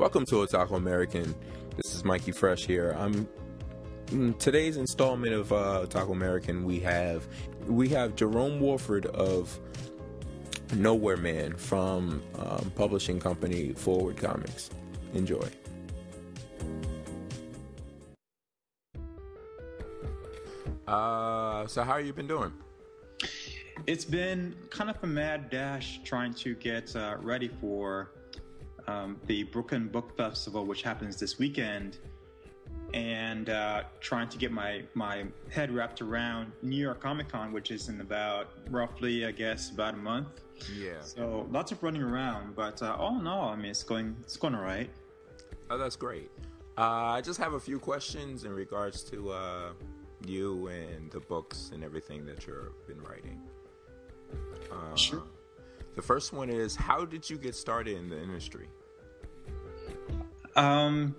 Welcome to Otaku American. This is Mykey Fresh here. I'm in today's installment of uh, Otaku American. We have we have Jerome Walford of Nowhere Man from um, publishing company Forward Comix. Enjoy. Uh, so how you been doing? It's been kind of a mad dash trying to get uh, ready for um, the Brooklyn Book Festival, which happens this weekend, and uh, trying to get my, my head wrapped around New York Comic Con, which is in about roughly, I guess, about a month. Yeah. So lots of running around, but uh, all in all, I mean, it's going it's going all right. Oh, that's great. Uh, I just have a few questions in regards to uh, you and the books and everything that you've been writing. Uh, Sure. The first one is How did you get started in the industry? Um,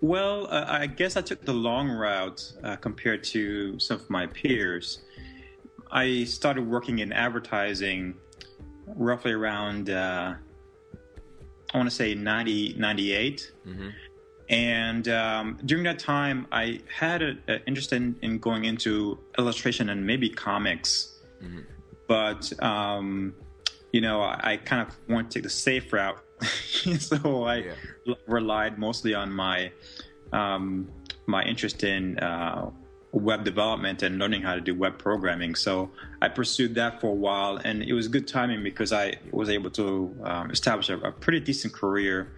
well, uh, I guess I took the long route uh, compared to some of my peers. I started working in advertising roughly around, uh, I want to say 90, 98. Mm-hmm. And um, during that time, I had an interest in, in going into illustration and maybe comics. Mhm. But, um, you know, I, I kind of want to take the safe route. so I Yeah. l- relied mostly on my um, my interest in uh, web development and learning how to do web programming. So I pursued that for a while, and it was good timing because I was able to um, establish a, a pretty decent career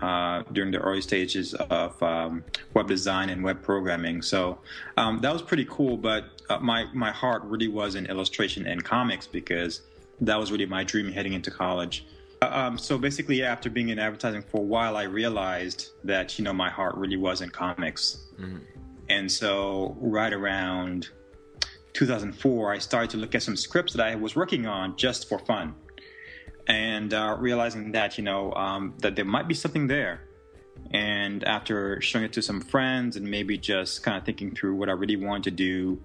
uh, during the early stages of um, web design and web programming. So um, that was pretty cool. But uh, my my heart really was in illustration and comics because that was really my dream heading into college. Uh, Um, so basically, after being in advertising for a while, I realized that you know my heart really was in comics, Mhm. and so right around 2004, I started to look at some scripts that I was working on just for fun, and uh, realizing that you know um, that there might be something there. And after showing it to some friends and maybe just kind of thinking through what I really wanted to do,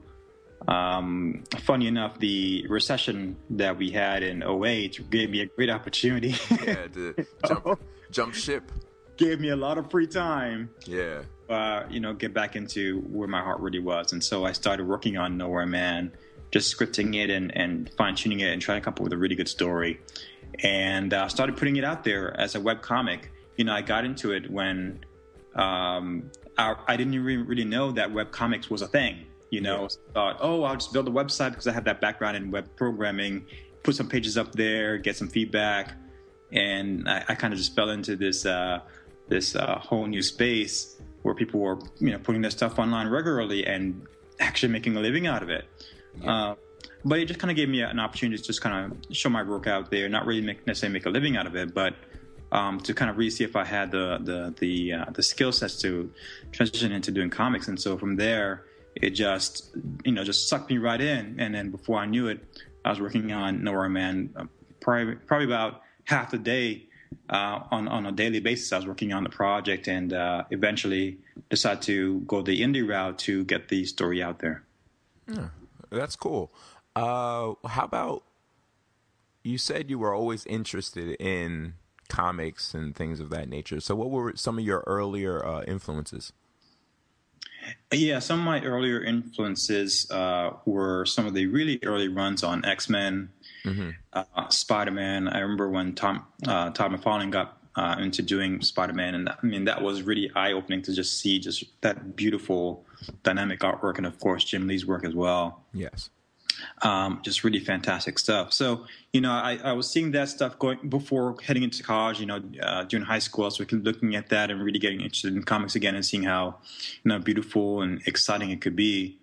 um, funny enough, the recession that we had in 08 gave me a great opportunity. Yeah, to jump, jump ship. gave me a lot of free time, Yeah. uh, you know, get back into where my heart really was. And so I started working on Nowhere Man, just scripting it and, and fine tuning it and trying to come up with a really good story. And uh, started putting it out there as a web comic. You know, I got into it when um, I, I didn't even really know that web comics was a thing. You know, Yeah. Thought, oh, I'll just build a website because I have that background in web programming, put some pages up there, get some feedback, and I, I kind of just fell into this uh, this uh, whole new space where people were, you know, putting their stuff online regularly and actually making a living out of it. Uh, but it just kind of gave me an opportunity to just kind of show my work out there, not really make, necessarily make a living out of it, but um, to kind of really see if I had the the the uh, the skill sets to transition into doing comics. And so from there, it just you know just sucked me right in. And then before I knew it, I was working on Nowhere Man, uh, probably probably about half the day uh, on on a daily basis. I was working on the project, and uh, eventually decided to go the indie route to get the story out there. yeah, That's cool. Uh, how about you said you were always interested in comics and things of that nature. So, what were some of your earlier uh, influences? Yeah, some of my earlier influences uh, were some of the really early runs on X Men, uh, Spider Man. I remember when Tom uh, Todd McFarlane got uh, into doing Spider Man, and I mean that was really eye opening to just see just that beautiful dynamic artwork, and of course Jim Lee's work as well Yes. Um, just really fantastic stuff. So, you know, I, I was seeing that stuff going before heading into college. You know, uh, during high school, So, looking at that and really getting interested in comics again and seeing how, you know, beautiful and exciting it could be.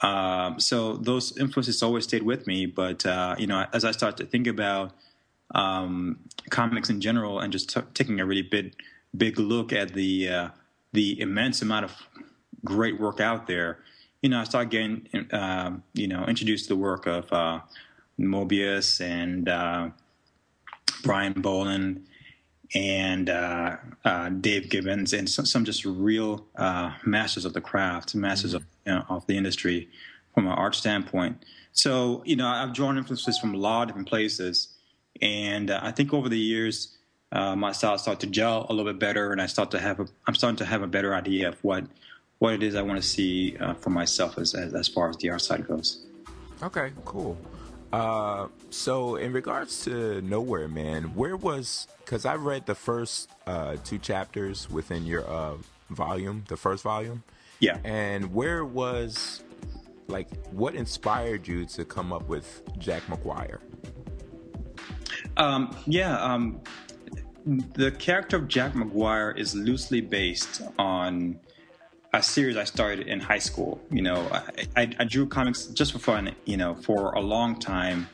Um, so those influences always stayed with me. But uh, you know, as I start to think about um, comics in general and just t- taking a really big, big look at the uh, the immense amount of great work out there, you know, I started getting, um, you know, introduced to the work of uh, Moebius and uh, Brian Bolland and uh, uh, Dave Gibbons and some, some just real uh, masters of the craft, masters of, you know, of the industry from an art standpoint. So, you know, I've drawn influences from a lot of different places. And uh, I think over the years, uh, my style started to gel a little bit better, and I start to have a, I'm starting to have a better idea of what what it is I want to see uh, for myself as, as, as far as the art side goes. Okay, cool. Uh, so in regards to Nowhere Man, where was because I read the first uh, two chapters within your uh, volume, the first volume. Yeah. And where was like what inspired you to come up with Jack McGuire? Um, yeah, um, the character of Jack McGuire is loosely based on a series I started in high school. You know, I, I, I, drew comics just for fun, you know, for a long time.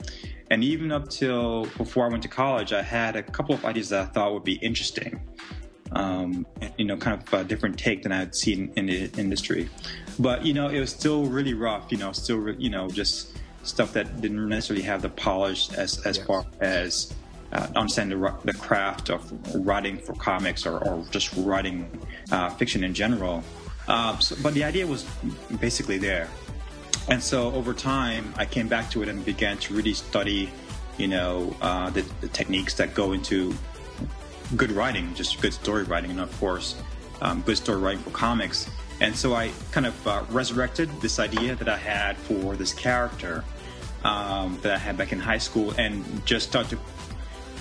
And even up till before I went to college, I had a couple of ideas that I thought would be interesting. Um, you know, kind of a different take than I had seen in the industry. But, you know, it was still really rough, you know, still, you know, just stuff that didn't necessarily have the polish as, as yes. far as uh, understand the, the, craft of writing for comics or, or just writing uh, fiction in general. Uh, so, but the idea was basically there. And so over time, I came back to it and began to really study, you know, uh, the, the, techniques that go into good writing, just good story writing, and of course, um, good story writing for comics. And so I kind of uh, resurrected this idea that I had for this character um, that I had back in high school and just started to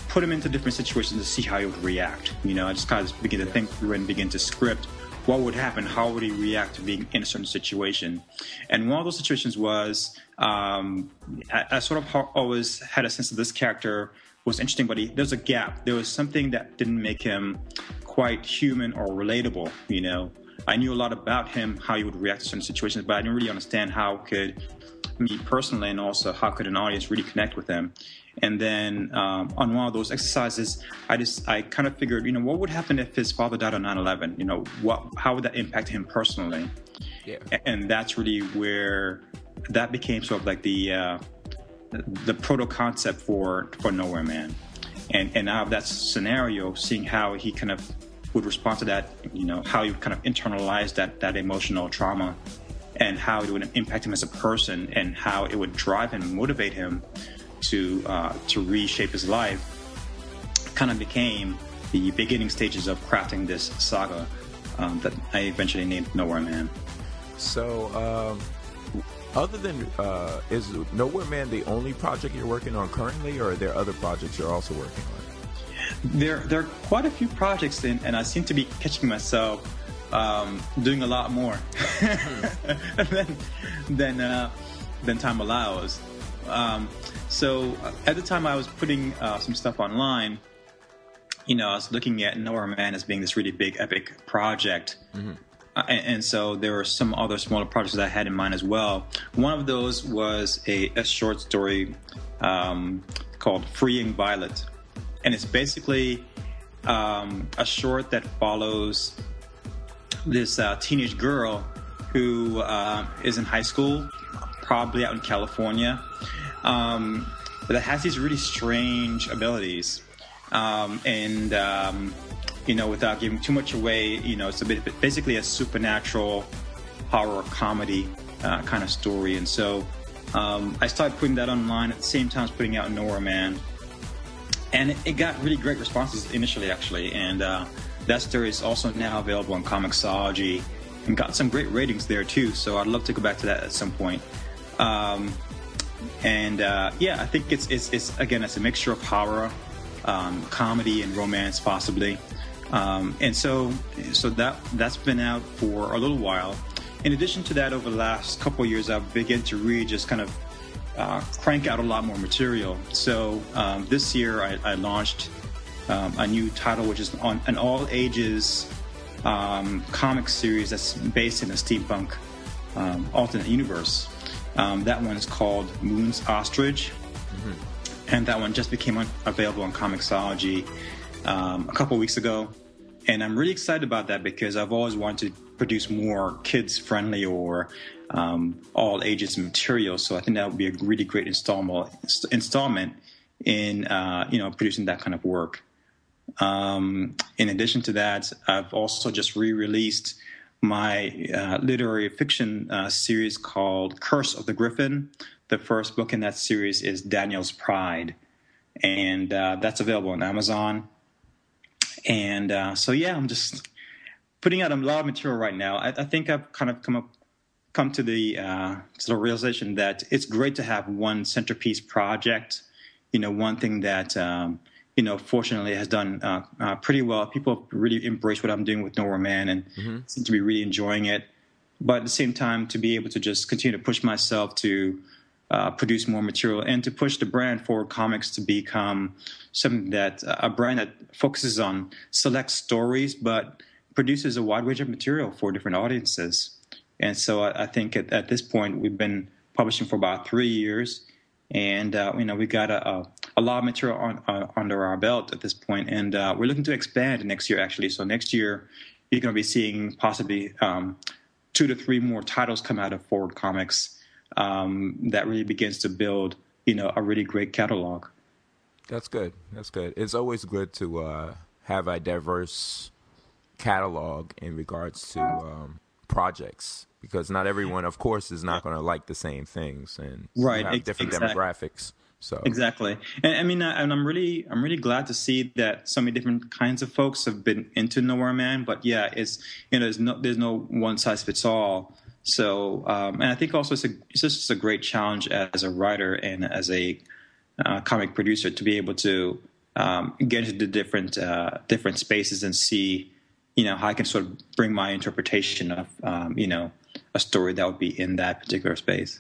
put him into different situations to see how he would react. You know, I just kind of begin to think through and begin to script what would happen, how would he react to being in a certain situation. And one of those situations was um, I, I, sort of always had a sense of this character was interesting, but he, there's a gap. There was something that didn't make him quite human or relatable, you know. I knew a lot about him, how he would react to certain situations, but I didn't really understand how could me personally and also how could an audience really connect with them And then um, on one of those exercises, I just I kind of figured, you know, what would happen if his father died on 9/11? You know, what how would that impact him personally? Yeah. And that's really where that became sort of like the uh, the proto concept for for Nowhere Man. And and out of that scenario, seeing how he kind of would respond to that, you know, how he would kind of internalize that that emotional trauma and how it would impact him as a person and how it would drive him, motivate him to uh, to reshape his life, kind of became the beginning stages of crafting this saga um, that I eventually named Nowhere Man. So, um, other than uh, is Nowhere Man the only project you're working on currently, or are there other projects you're also working on? There, there are quite a few projects, in, and I seem to be catching myself um, doing a lot more than than, uh, than time allows. Um, so uh, at the time I was putting uh, some stuff online, you know, I was looking at Nowhere Man as being this really big, epic project. Mm-hmm. Uh, and, and, so there were some other smaller projects that I had in mind as well. One of those was a, a short story um, called Freeing Violet. And it's basically um, a short that follows this uh, teenage girl who uh, is in high school, probably out in California um, that has these really strange abilities. Um, and um, you know, without giving too much away, you know, it's a bit basically a supernatural horror comedy uh, kind of story. And so um, I started putting that online at the same time as putting out Nowhere Man, and it, it got really great responses initially, actually. And uh, that story is also now available on Comixology and got some great ratings there too. So I'd love to go back to that at some point. Um, and uh, yeah, I think it's, it's, it's again it's a mixture of horror, um, comedy, and romance possibly. Um, and so so that that's been out for a little while. In addition to that, over the last couple years, I've begun to really just kind of uh, crank out a lot more material. So um, this year, I, I launched um, a new title, which is on an all ages um, comic series that's based in a steampunk um, alternate universe. Um, that one is called Moon's Ostrich, mm-hmm. and that one just became available on Comixology um, a couple weeks ago. And I'm really excited about that because I've always wanted to produce more kids friendly or um, all ages material. So I think that would be a really great installment installment in uh, you know producing that kind of work. Um, in addition to that, I've also just re-released my uh, literary fiction uh, series called Curse of the Griffin. The first book in that series is Daniel's Pride, and uh, that's available on Amazon. and uh, so yeah, I'm just putting out a lot of material right now. I, I think I've kind of come up come to the uh, to the realization that it's great to have one centerpiece project. You know, one thing that um, you know, fortunately, has done uh, uh, pretty well. People really embrace what I'm doing with Nowhere Man and mm-hmm. seem to be really enjoying it. But at the same time, to be able to just continue to push myself to uh, produce more material and to push the brand Forward Comix to become something that a brand that focuses on select stories, but produces a wide range of material for different audiences. And so I, I think at, at, this point, we've been publishing for about three years, and uh, you know we got a, a, a, lot of material on, uh, under our belt at this point, and uh, we're looking to expand next year actually. So next year, you're going to be seeing possibly um, two to three more titles come out of Forward Comix um, that really begins to build you know a really great catalog. That's good. That's good. It's always good to uh, have a diverse catalog in regards to um, projects because not everyone, of course, is not going to like the same things, and right, have different exactly. demographics. So exactly, and I mean, I, and I'm really, I'm really glad to see that so many different kinds of folks have been into Nowhere Man. But yeah, it's you know, there's no, there's no one size fits all. So, um, and I think also it's, a, it's just a great challenge as a writer and as a uh, comic producer to be able to um, get into the different uh, different spaces and see you know how I can sort of bring my interpretation of um, you know a story that would be in that particular space.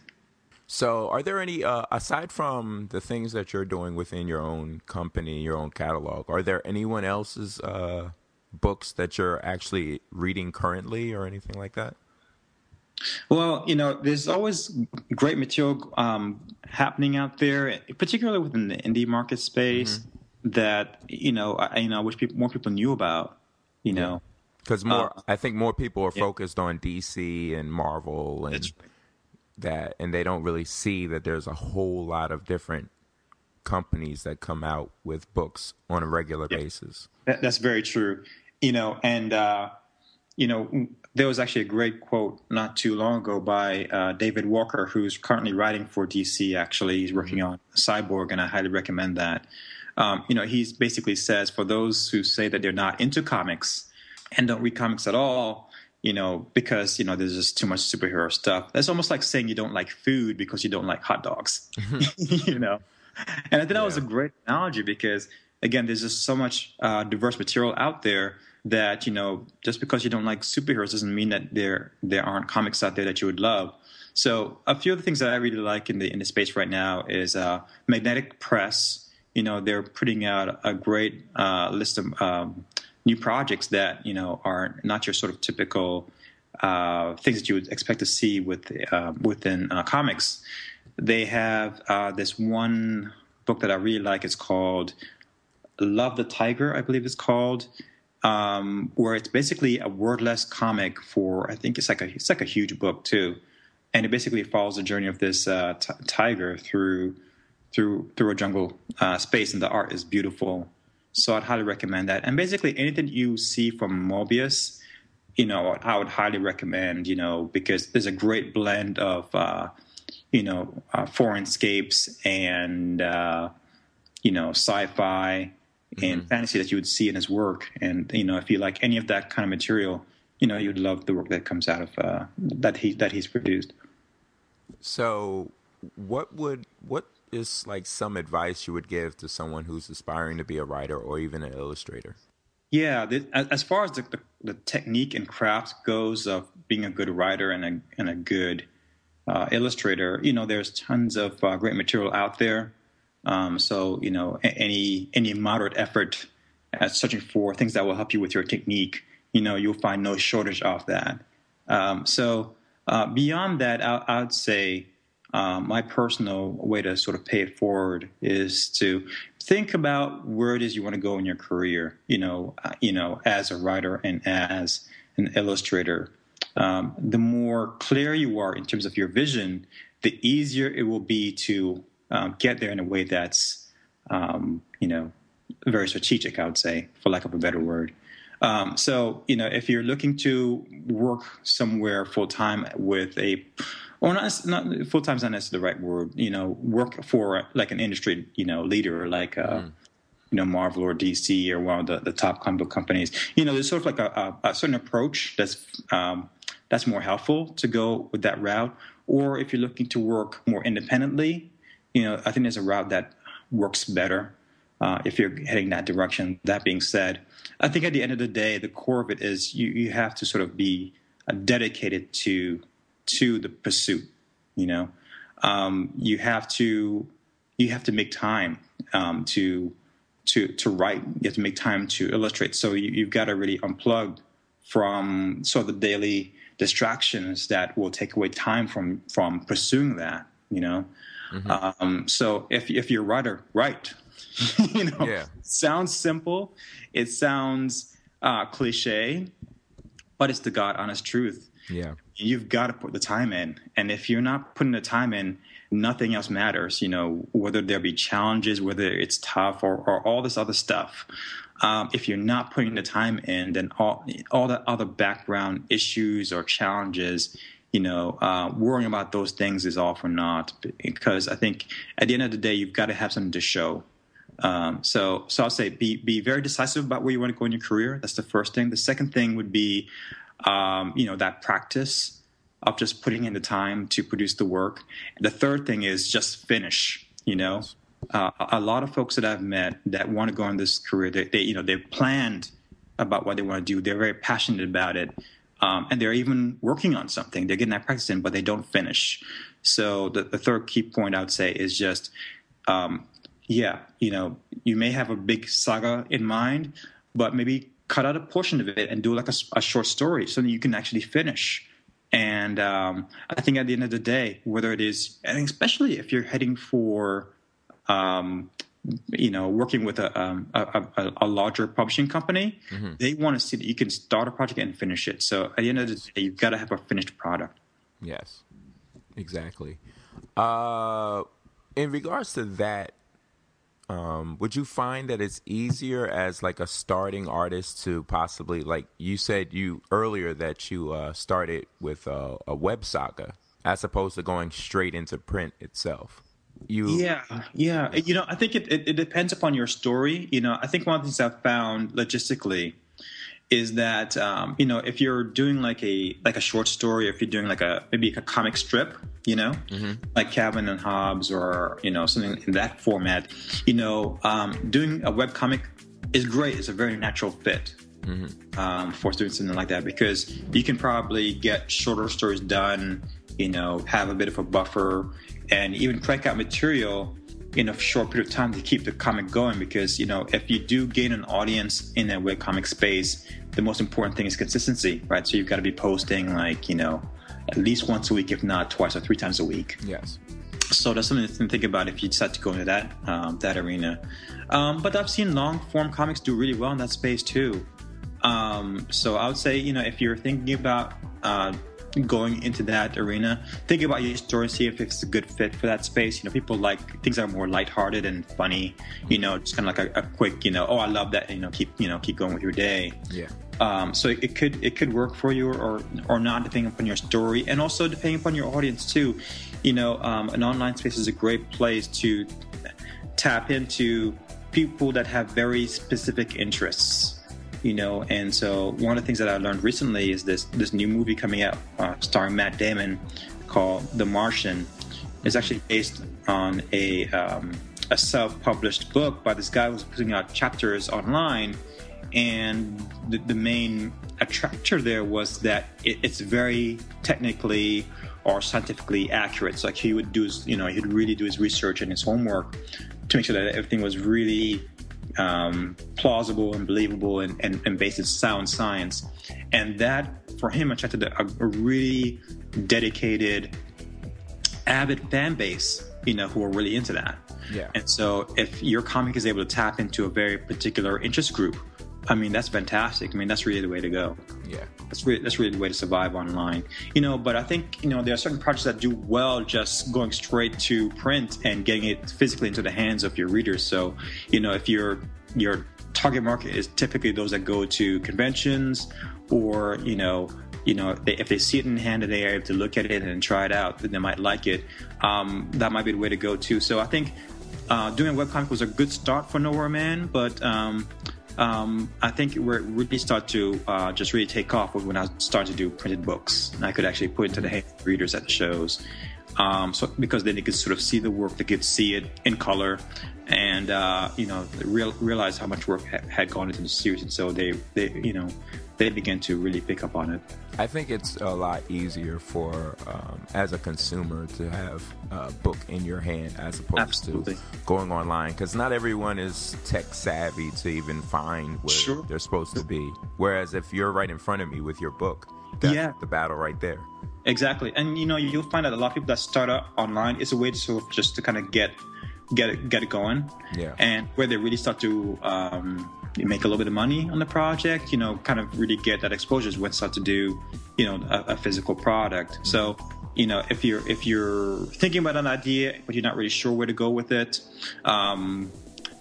So, are there any uh, aside from the things that you're doing within your own company, your own catalog? Are there anyone else's uh, books that you're actually reading currently, or anything like that? Well, you know, there's always great material um, happening out there, particularly within the indie market space. Mm-hmm. That you know, I, you know, I wish people, more people knew about you know. Because more, uh, I think more people are yeah. focused on DC and Marvel and that, and they don't really see that there's a whole lot of different companies that come out with books on a regular yeah. basis. That's very true. You know, and uh, you know, there was actually a great quote not too long ago by uh, David Walker, who's currently writing for DC. Actually, he's working mm-hmm. on Cyborg, and I highly recommend that. Um, you know, he basically says for those who say that they're not into comics and don't read comics at all, you know, because you know there's just too much superhero stuff. That's almost like saying you don't like food because you don't like hot dogs, you know. And I think yeah. that was a great analogy because again, there's just so much uh, diverse material out there that you know just because you don't like superheroes doesn't mean that there there aren't comics out there that you would love. So a few of the things that I really like in the in the space right now is uh, Magnetic Press you know they're putting out a great uh, list of um, new projects that you know are not your sort of typical uh, things that you would expect to see with uh, within uh, comics. They have uh, this one book that I really like. It's called Love the Tiger, I believe it's called. Um, where it's basically a wordless comic for I think it's like a it's like a huge book too, and it basically follows the journey of this uh, t- tiger through through through a jungle uh, space, and the art is beautiful. So I'd highly recommend that. And basically, anything you see from Moebius, you know, I would highly recommend. You know, because there's a great blend of uh, you know uh, foreignscapes and uh, you know sci-fi mm-hmm. and fantasy that you would see in his work. And you know, if you like any of that kind of material, you know, you'd love the work that comes out of uh, that he that he's produced. So, what would what is like some advice you would give to someone who's aspiring to be a writer or even an illustrator? Yeah, as far as the, the, the, technique and craft goes of being a good writer and a, and a good uh, illustrator, you know, there's tons of uh, great material out there. Um, so, you know, any any moderate effort at searching for things that will help you with your technique, you know, you'll find no shortage of that. Um, so, uh, beyond that, I, I would say um, my personal way to sort of pay it forward is to think about where it is you want to go in your career. You know, uh, you know, as a writer and as an illustrator. Um, the more clear you are in terms of your vision, the easier it will be to um, get there in a way that's, um, you know, very strategic. I would say, for lack of a better word. Um, so, you know, if you're looking to work somewhere full time with a or not, not full time is not necessarily the right word. You know, work for like an industry, you know, leader like uh, mm. you know Marvel or DC or one of the, the top comic book companies. You know, there's sort of like a, a, a certain approach that's um, that's more helpful to go with that route. Or if you're looking to work more independently, you know, I think there's a route that works better uh, if you're heading that direction. That being said, I think at the end of the day, the core of it is you, you have to sort of be uh, dedicated to to the pursuit. You know, um, you have to you have to make time um, to to to write. You have to make time to illustrate. So you, have got to really unplug from sort of the daily distractions that will take away time from from pursuing that. You know, mm-hmm. um, so if if you're a writer, write. you know, yeah. sounds simple. It sounds uh, cliche, but it's the God honest truth. Yeah, you've got to put the time in, and if you're not putting the time in, nothing else matters. You know, whether there be challenges, whether it's tough, or, or all this other stuff. Um, if you're not putting the time in, then all all the other background issues or challenges, you know, uh, worrying about those things is all for naught. Because I think at the end of the day, you've got to have something to show. Um, so, so I'll say be be very decisive about where you want to go in your career. That's the first thing. The second thing would be, um, you know, that practice of just putting in the time to produce the work. The third thing is just finish. You know, uh, a lot of folks that I've met that want to go in this career, they, they you know they've planned about what they want to do. They're very passionate about it, um, and they're even working on something. They're getting that practice in, but they don't finish. So the, the third key point I would say is just, um, yeah, you know, you may have a big saga in mind, but maybe cut out a portion of it and do like a, a short story so that you can actually finish. And um, I think at the end of the day, whether it is, and especially if you're heading for, um, you know, working with a, um, a, a, a, larger publishing company, mm-hmm. they want to see that you can start a project and finish it. So at the end of the day, you've got to have a finished product. Yes, exactly. Uh, in regards to that, um, would you find that it's easier as like a starting artist to possibly like you said you earlier that you uh, started with a, a web saga as opposed to going straight into print itself? You yeah yeah you know I think it, it, it depends upon your story. You know I think one of the things I've found logistically is that um, you know if you're doing like a like a short story, if you're doing like a maybe like a comic strip, you know, mm-hmm. like Calvin and Hobbes or you know something in that format, you know, um, doing a web comic is great. It's a very natural fit. Mm-hmm. Um, for doing something like that because you can probably get shorter stories done, you know, have a bit of a buffer, and even crank out material in a short period of time to keep the comic going because you know if you do gain an audience in a web comic space the most important thing is consistency right so you've got to be posting like you know at least once a week if not twice or three times a week yes so that's something to think about if you decide to go into that um, that arena um, but i've seen long form comics do really well in that space too um, so i would say you know if you're thinking about uh, going into that arena, think about your story, see if it's a good fit for that space. You know, people like things that are more lighthearted and funny. You know, just kind of like a, a, quick, you know, oh, I love that. You know, keep you know keep going with your day. Yeah. Um, so it, could it could work for you or or not depending upon your story and also depending upon your audience too. You know, um, an online space is a great place to tap into people that have very specific interests you know. And so one of the things that I learned recently is this this new movie coming out uh, starring Matt Damon called The Martian. It's actually based on a um, a self-published book by this guy who's putting out chapters online, and the, the main attractor there was that it, it's very technically or scientifically accurate. So like he would do his, you know, he'd really do his research and his homework to make sure that everything was really um, plausible and believable and, and, and, based in sound science. And that, for him, attracted a, a really dedicated, avid fan base, you know, who are really into that. Yeah. And so if your comic is able to tap into a very particular interest group, I mean, that's fantastic. I mean, that's really the way to go. Yeah. That's really, that's really the way to survive online. You know, but I think, you know, there are certain projects that do well just going straight to print and getting it physically into the hands of your readers. So, you know, if your your target market is typically those that go to conventions or, you know, you know, they, if they see it in hand and they are able to look at it and try it out, then they might like it. Um, that might be the way to go too. So I think uh, doing a webcomic was a good start for Nowhere Man, but um, um, I think where it really started to uh, just really take off was when I started to do printed books. And I could actually put it into the readers at the shows. Um, so because then they could sort of see the work, they could see it in color, and uh, you know real, realize how much work ha- had gone into the series, and so they, they you know they began to really pick up on it. I think it's a lot easier for um, as a consumer to have a book in your hand as opposed Absolutely. to going online because not everyone is tech savvy to even find where Sure. they're supposed to be. Whereas if you're right in front of me with your book, that's Yeah. the battle right there. Exactly, and you know you'll find that a lot of people that start out online is a way to sort of just to kind of get get it get it going. Yeah. And where they really start to um, make a little bit of money on the project, you know, kind of really get that exposure is when they start to do, you know, a, a physical product. So, you know, if you're if you're thinking about an idea but you're not really sure where to go with it, um,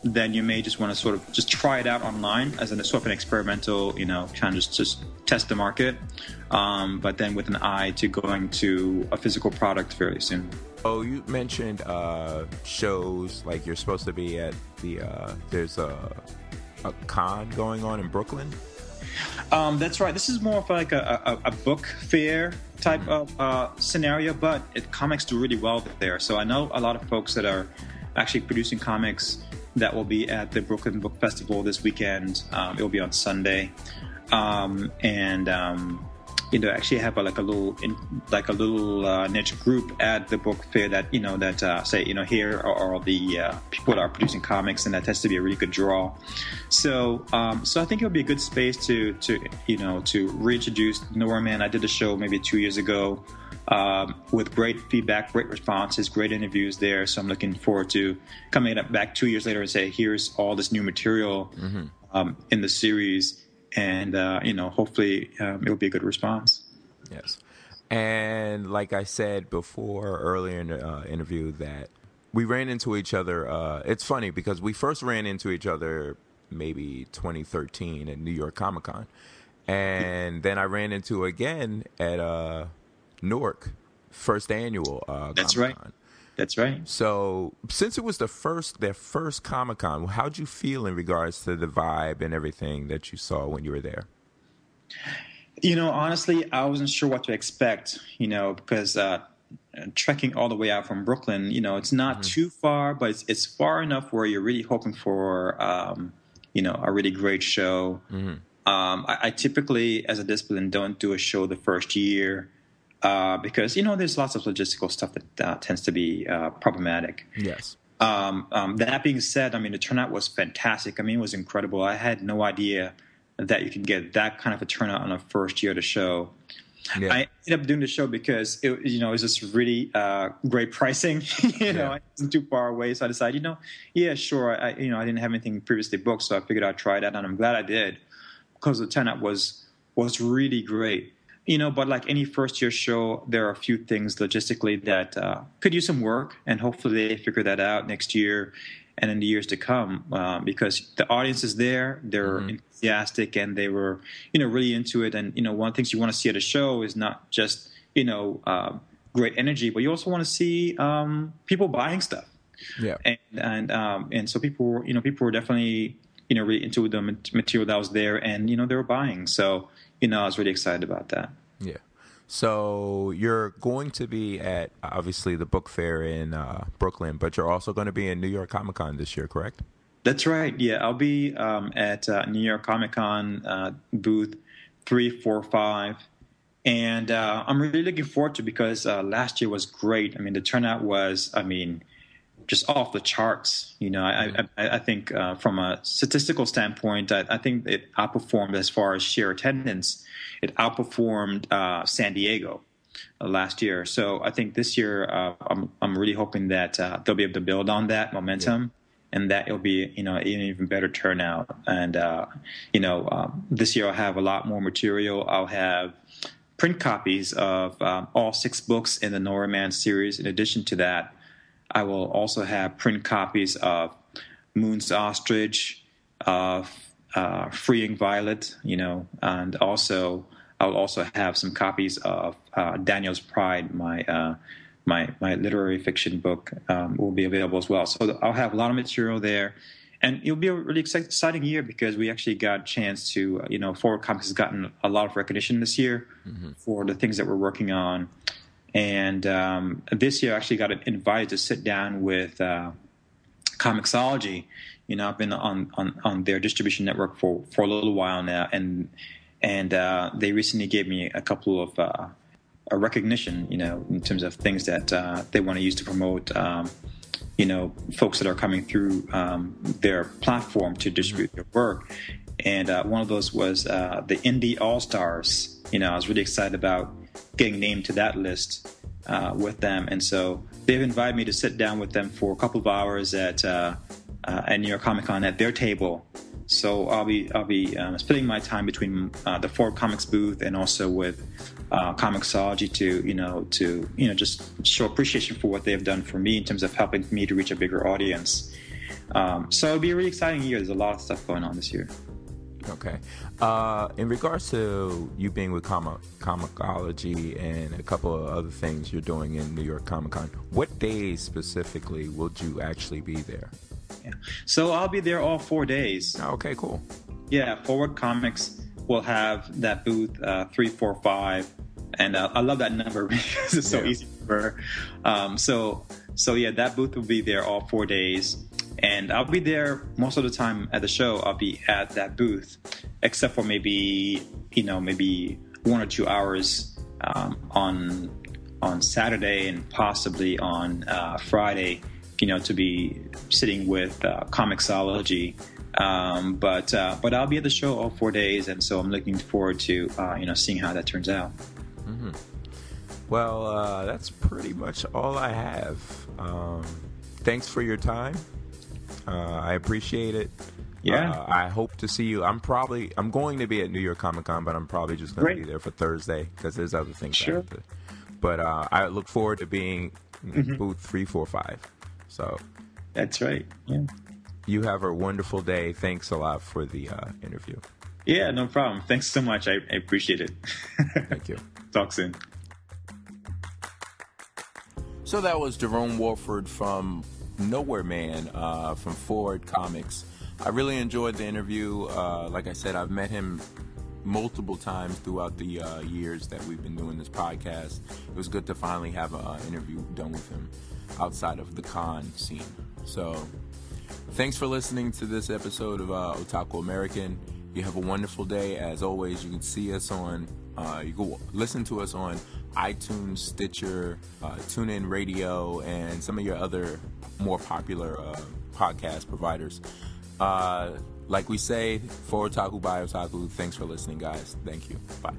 then you may just want to sort of just try it out online as a sort of an experimental, you know, kind of just, just test the market, um, but then with an eye to going to a physical product fairly soon. Oh, you mentioned uh, shows like you're supposed to be at the uh, there's a a con going on in Brooklyn. Um, that's right. This is more of like a, a, a book fair type of uh, scenario, but it, comics do really well there. So I know a lot of folks that are actually producing comics that will be at the Brooklyn Book Festival this weekend. Um, it will be on Sunday, um, and um, you know actually have a, like a little in, like a little uh, niche group at the book fair that you know that uh, say you know here are all the uh, people that are producing comics, and that tends to be a really good draw. So um, so I think it would be a good space to to you know to reintroduce Nowhere Man I did a show maybe two years ago. Um, with great feedback, great responses, great interviews there. So I'm looking forward to coming up back two years later and say, here's all this new material um, in the series, and uh, you know, hopefully um, it will be a good response. Yes. And like I said before earlier in the uh, interview, that we ran into each other. Uh, it's funny because we first ran into each other maybe 2013 at New York Comic Con. And then I ran into again at uh, Newark, first annual uh, That's right. That's right. So, since it was the first, their first Comic Con, how'd you feel in regards to the vibe and everything that you saw when you were there? You know, honestly, I wasn't sure what to expect. You know, because uh, trekking all the way out from Brooklyn, you know, it's not too far, but it's, it's far enough where you're really hoping for, um, you know, a really great show. Um, I, I typically, as a discipline, don't do a show the first year uh, because you know there's lots of logistical stuff that uh, tends to be uh, problematic. Yes. Um, um, that being said, I mean the turnout was fantastic. I mean it was incredible. I had no idea that you could get that kind of a turnout on a first year of the show. Yeah. I ended up doing the show because it, you know, it was just really uh, great pricing. you know, Yeah. I wasn't too far away, so I decided, you know, yeah, sure. I, you know, I didn't have anything previously booked, so I figured I'd try that, and I'm glad I did because the turnout was was really great. You know, but like any first year show, there are a few things logistically that uh, could use some work, and hopefully they figure that out next year and in the years to come uh, because the audience is there, they're enthusiastic, and they were, you know, really into it. And you know, one of the things you want to see at a show is not just you know uh, great energy, but you also want to see um, people buying stuff Yeah. and and um, and so people were you know people were definitely you know really into the material that was there and you know they were buying so you know I was really excited about that Yeah. So you're going to be at obviously the book fair in uh, Brooklyn, but you're also going to be in New York Comic Con this year, correct? that's right yeah I'll be um, at uh, New York Comic Con uh, booth three four five and uh, I'm really looking forward to it because uh, last year was great I mean the turnout was I mean just off the charts. You know, I, I, I think uh, from a statistical standpoint, I, I think it outperformed as far as sheer attendance. It outperformed uh, San Diego uh, last year. So I think this year, uh, I'm I'm really hoping that uh, they'll be able to build on that momentum. And that it'll be, you know, an even better turnout. And uh, you know, um, this year I'll have a lot more material. I'll have print copies of um, all six books in the Nowhere Man series. In addition to that, I will also have print copies of Moon's Ostrich, of uh, Freeing Violet, you know, and also I'll also have some copies of uh, Daniel's Pride, my uh, my my literary fiction book um, will be available as well. So I'll have a lot of material there, and it'll be a really exciting year because we actually got a chance to you know Forward Comix has gotten a lot of recognition this year mm-hmm. for the things that we're working on, and um, this year I actually got invited to sit down with uh, Comixology. You know, I've been on, on on their distribution network for for a little while now, and and uh, they recently gave me a couple of uh, a recognition, you know, in terms of things that uh, they want to use to promote, um, you know, folks that are coming through um, their platform to distribute their work. And uh, one of those was uh, the Indie All Stars. You know, I was really excited about getting named to that list uh, with them, and so they've invited me to sit down with them for a couple of hours at uh, uh, at New York Comic Con at their table. So I'll be I'll be um, splitting my time between the Forward Comix booth and also with uh, Comixology to you know to you know just show appreciation for what they have done for me in terms of helping me to reach a bigger audience. Um, so it'll be a really exciting year. There's a lot of stuff going on this year. Okay. Uh, in regards to you being with comic Comixology and a couple of other things you're doing in New York Comic Con, what days specifically will you actually be there? Yeah. So I'll be there all four days. Okay, cool. Yeah, Forward Comix will have that booth uh, three, four, five and uh, I love that number because it's so yeah. easy for. Um, so so yeah, that booth will be there all four days, and I'll be there most of the time at the show. I'll be at that booth, except for maybe you know maybe one or two hours um, on on Saturday and possibly on uh, Friday. You know, to be sitting with uh, Comixology. Um, but uh, but I'll be at the show all four days, and so I'm looking forward to uh, you know seeing how that turns out. Mm-hmm. Well, uh, that's pretty much all I have. Um, thanks for your time. Uh, I appreciate it. Yeah. Uh, I hope to see you. I'm probably I'm going to be at New York Comic Con, but I'm probably just going to be there for Thursday because there's other things. Sure. But uh, I look forward to being mm-hmm. booth three four five. So. That's right. Yeah. You have a wonderful day. Thanks a lot for the uh, interview. Yeah, no problem. Thanks so much. I, I appreciate it. Thank you. Talk soon. So that was Jerome Walford from Nowhere Man uh, from Forward Comix. I really enjoyed the interview. Uh, like I said, I've met him multiple times throughout the uh, years that we've been doing this podcast. It was good to finally have an interview done with him outside of the con scene. So, thanks for listening to this episode of uh, Otaku American. You have a wonderful day. As always, you can see us on, uh, you can listen to us on iTunes, Stitcher, uh, TuneIn Radio, and some of your other more popular uh, podcast providers. Uh, like we say, for Otaku by Otaku, thanks for listening, guys. Thank you. Bye.